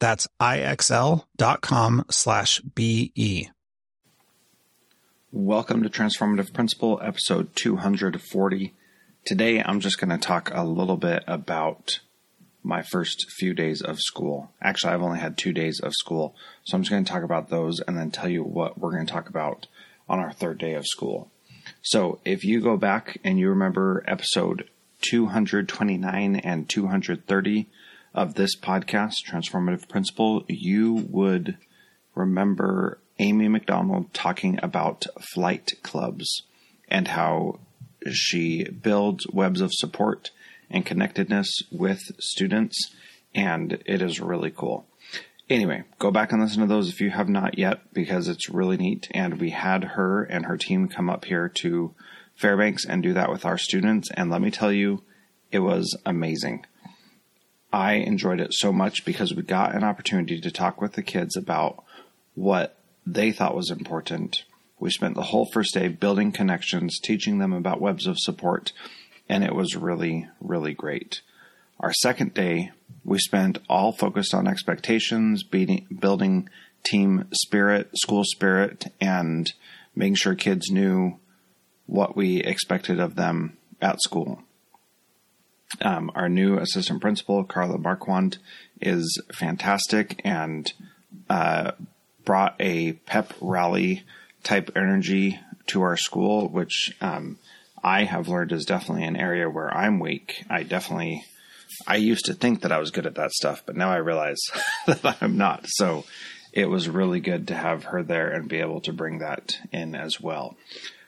That's ixl.com slash BE. Welcome to Transformative Principal, episode 240. Today I'm just going to talk a little bit about my first few days of school. Actually, I've only had two days of school, so I'm just going to talk about those and then tell you what we're going to talk about on our third day of school. So, if you go back and you remember episode 229 and 230, of this podcast, Transformative Principal, you would remember Amy McDonald talking about flight clubs and how she builds webs of support and connectedness with students, and it is really cool. Anyway, go back and listen to those if you have not yet because it's really neat. And we had her and her team come up here to Fairbanks and do that with our students. And let me tell you, it was amazing. I enjoyed it so much because we got an opportunity to talk with the kids about what they thought was important. We spent the whole first day building connections, teaching them about webs of support, and it was really, really great. Our second day, we spent all focused on expectations, building team spirit, school spirit, and making sure kids knew what we expected of them at school. Um, our new assistant principal, Carla Marquand, is fantastic and uh, brought a pep rally type energy to our school, which um, I have learned is definitely an area where I'm weak. I definitely, I used to think that I was good at that stuff, but now I realize that I'm not. So it was really good to have her there and be able to bring that in as well.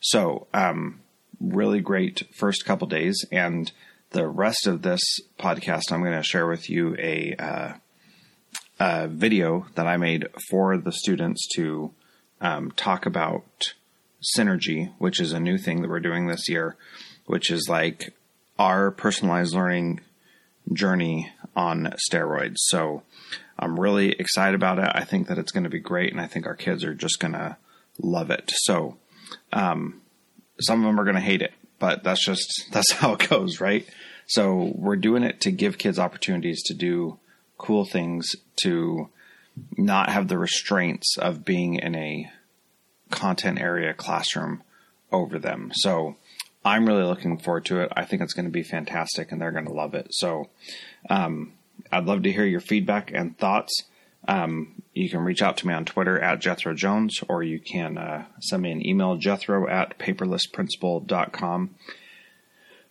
So, um, really great first couple days and the rest of this podcast, I'm going to share with you a, uh, a video that I made for the students to um, talk about synergy, which is a new thing that we're doing this year, which is like our personalized learning journey on steroids. So I'm really excited about it. I think that it's going to be great, and I think our kids are just going to love it. So um, some of them are going to hate it, but that's just that's how it goes, right? So we're doing it to give kids opportunities to do cool things, to not have the restraints of being in a content area classroom over them. So I'm really looking forward to it. I think it's going to be fantastic and they're going to love it. So um, I'd love to hear your feedback and thoughts. Um, you can reach out to me on Twitter at Jethro Jones, or you can uh, send me an email, jethro at paperlessprincipal.com.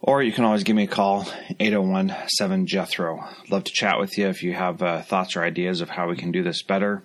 Or you can always give me a call, 801 7 Jethro. Love to chat with you if you have uh, thoughts or ideas of how we can do this better.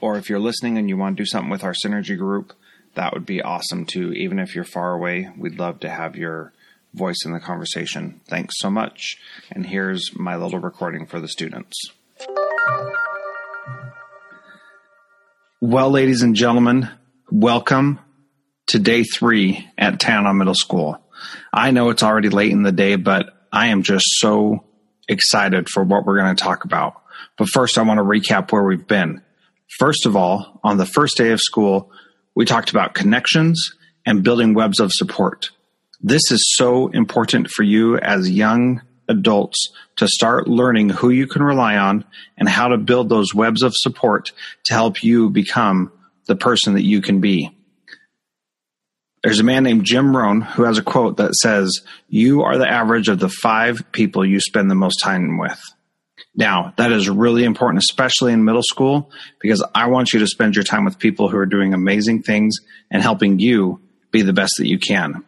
Or if you're listening and you want to do something with our Synergy group, that would be awesome too. Even if you're far away, we'd love to have your voice in the conversation. Thanks so much. And here's my little recording for the students. Well, ladies and gentlemen, welcome to day three at Tanana Middle School. I know it's already late in the day, but I am just so excited for what we're going to talk about. But first, I want to recap where we've been. First of all, on the first day of school, we talked about connections and building webs of support. This is so important for you as young adults to start learning who you can rely on and how to build those webs of support to help you become the person that you can be. There's a man named Jim Rohn who has a quote that says, You are the average of the five people you spend the most time with. Now, that is really important, especially in middle school, because I want you to spend your time with people who are doing amazing things and helping you be the best that you can.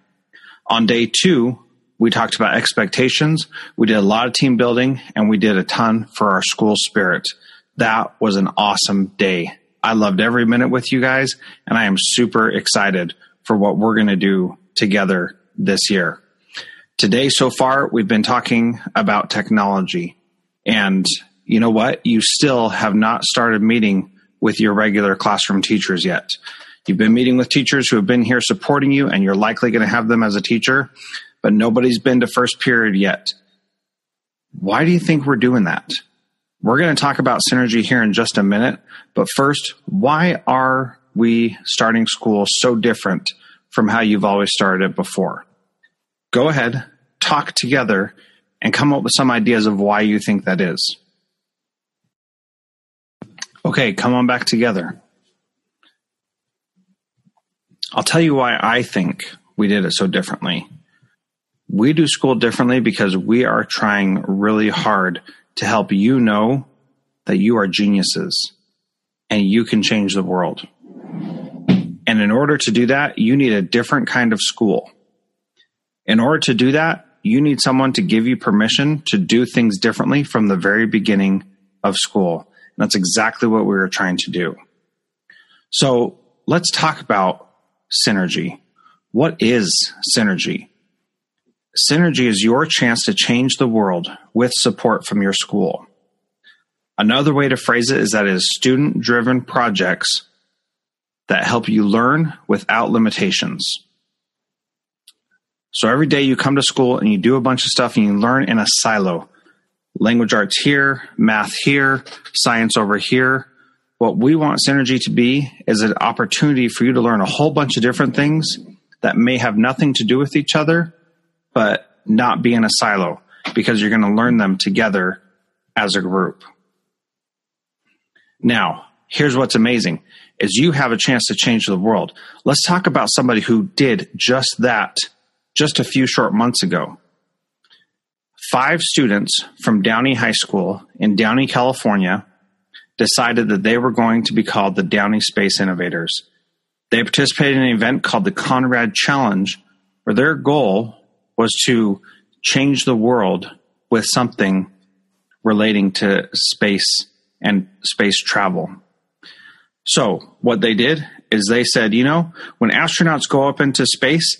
On day two, we talked about expectations. We did a lot of team building and we did a ton for our school spirit. That was an awesome day. I loved every minute with you guys and I am super excited for what we're going to do together this year. Today, so far, we've been talking about technology. And you know what? You still have not started meeting with your regular classroom teachers yet. You've been meeting with teachers who have been here supporting you, and you're likely going to have them as a teacher but nobody's been to first period yet. Why do you think we're doing that? We're going to talk about synergy here in just a minute, but first, why are we starting school so different from how you've always started it before? Go ahead, talk together, and come up with some ideas of why you think that is. Okay, come on back together. I'll tell you why I think we did it so differently we do school differently because we are trying really hard to help you know that you are geniuses and you can change the world. And in order to do that, you need a different kind of school. In order to do that, you need someone to give you permission to do things differently from the very beginning of school. And that's exactly what we were trying to do. So let's talk about synergy. What is synergy? Synergy is your chance to change the world with support from your school. Another way to phrase it is that it is student driven projects that help you learn without limitations. So every day you come to school and you do a bunch of stuff and you learn in a silo. Language arts here, math here, science over here. What we want Synergy to be is an opportunity for you to learn a whole bunch of different things that may have nothing to do with each other, but not be in a silo because you're going to learn them together as a group. Now, here's what's amazing is you have a chance to change the world. Let's talk about somebody who did just that just a few short months ago. Five students from Downey High School in Downey, California decided that they were going to be called the Downey Space Innovators. They participated in an event called the Conrad Challenge, where their goal was to change the world with something relating to space and space travel. So, what they did is they said, you know, when astronauts go up into space,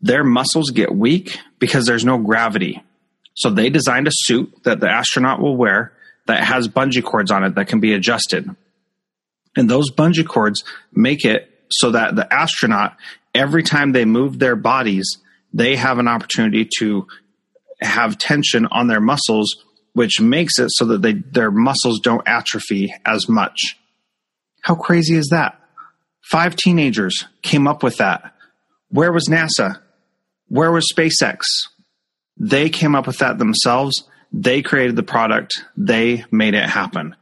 their muscles get weak because there's no gravity. So, they designed a suit that the astronaut will wear that has bungee cords on it that can be adjusted. And those bungee cords make it so that the astronaut, every time they move their bodies, they have an opportunity to have tension on their muscles, which makes it so that they, their muscles don't atrophy as much. How crazy is that? Five teenagers came up with that. Where was NASA? Where was SpaceX? They came up with that themselves. They created the product. They made it happen.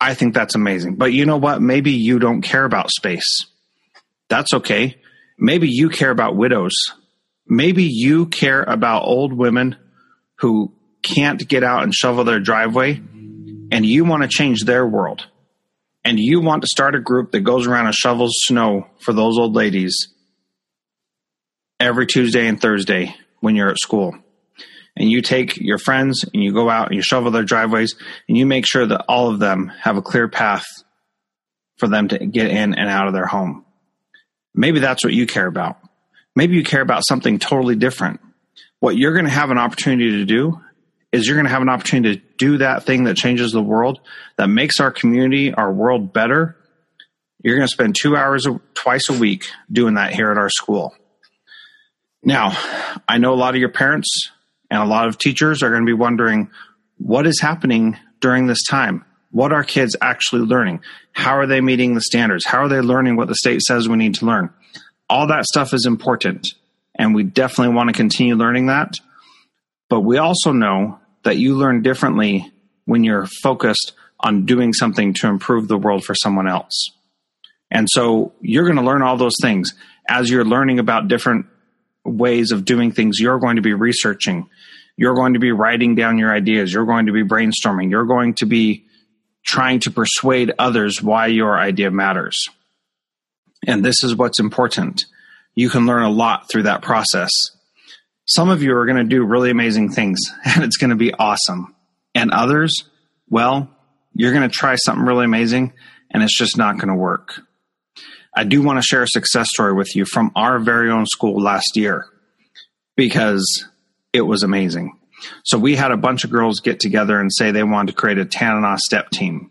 I think that's amazing. But you know what? Maybe you don't care about space. That's okay. Maybe you care about widows maybe you care about old women who can't get out and shovel their driveway and you want to change their world and you want to start a group that goes around and shovels snow for those old ladies every Tuesday and Thursday when you're at school. And you take your friends and you go out and you shovel their driveways and you make sure that all of them have a clear path for them to get in and out of their home. Maybe that's what you care about. Maybe you care about something totally different. What you're going to have an opportunity to do is you're going to have an opportunity to do that thing that changes the world, that makes our community, our world better. You're going to spend two hours twice a week doing that here at our school. Now, I know a lot of your parents and a lot of teachers are going to be wondering what is happening during this time? What are kids actually learning? How are they meeting the standards? How are they learning what the state says we need to learn? All that stuff is important. And we definitely want to continue learning that. But we also know that you learn differently when you're focused on doing something to improve the world for someone else. And so you're going to learn all those things as you're learning about different ways of doing things. You're going to be researching. You're going to be writing down your ideas. You're going to be brainstorming. You're going to be trying to persuade others why your idea matters. And this is what's important. You can learn a lot through that process. Some of you are going to do really amazing things and it's going to be awesome. And others, well, you're going to try something really amazing and it's just not going to work. I do want to share a success story with you from our very own school last year because it was amazing. So we had a bunch of girls get together and say they wanted to create a Tanana step team.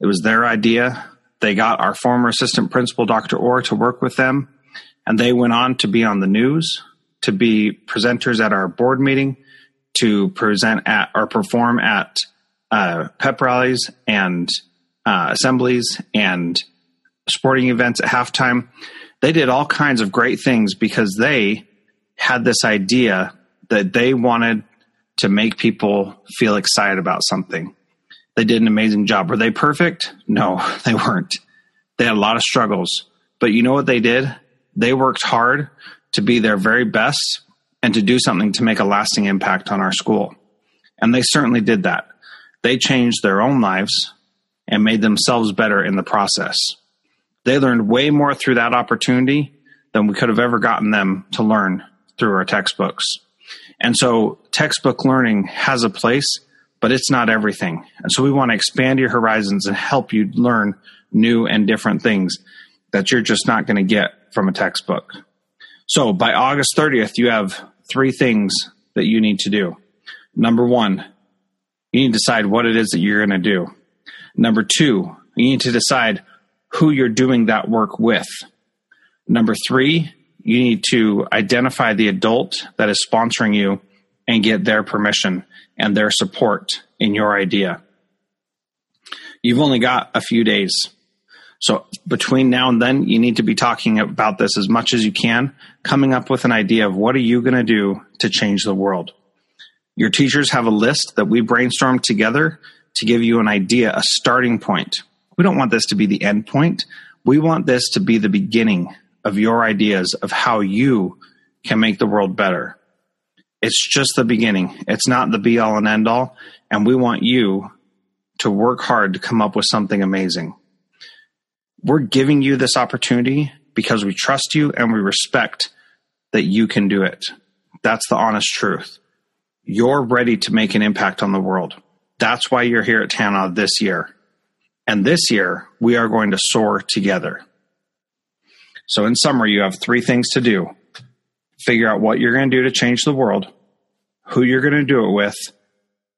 It was their idea. They got our former assistant principal, Dr. Orr, to work with them, and they went on to be on the news, to be presenters at our board meeting, to present at or perform at uh, pep rallies and uh, assemblies and sporting events at halftime. They did all kinds of great things because they had this idea that they wanted to make people feel excited about something. They did an amazing job. Were they perfect? No, they weren't. They had a lot of struggles. But you know what they did? They worked hard to be their very best and to do something to make a lasting impact on our school. And they certainly did that. They changed their own lives and made themselves better in the process. They learned way more through that opportunity than we could have ever gotten them to learn through our textbooks. And so textbook learning has a place, but it's not everything. And so we want to expand your horizons and help you learn new and different things that you're just not going to get from a textbook. So by August 30th, you have three things that you need to do. Number one, you need to decide what it is that you're going to do. Number two, you need to decide who you're doing that work with. Number three, you need to identify the adult that is sponsoring you and get their permission and their support in your idea. You've only got a few days. So between now and then, you need to be talking about this as much as you can, coming up with an idea of what are you going to do to change the world. Your teachers have a list that we brainstormed together to give you an idea, a starting point. We don't want this to be the end point. We want this to be the beginning of your ideas of how you can make the world better. It's just the beginning. It's not the be all and end all. And we want you to work hard to come up with something amazing. We're giving you this opportunity because we trust you and we respect that you can do it. That's the honest truth. You're ready to make an impact on the world. That's why you're here at Tana this year. And this year, we are going to soar together. So, in summary, you have three things to do figure out what you're going to do to change the world, who you're going to do it with,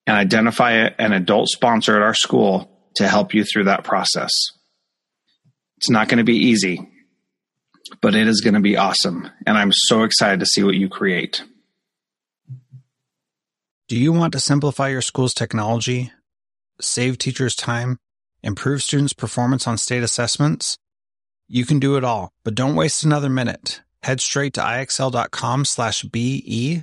and identify an adult sponsor at our school to help you through that process. It's not going to be easy, but it is going to be awesome. And I'm so excited to see what you create. Do you want to simplify your school's technology, save teachers time, improve students' performance on state assessments? You can do it all, but don't waste another minute. Head straight to ixl.com slash BE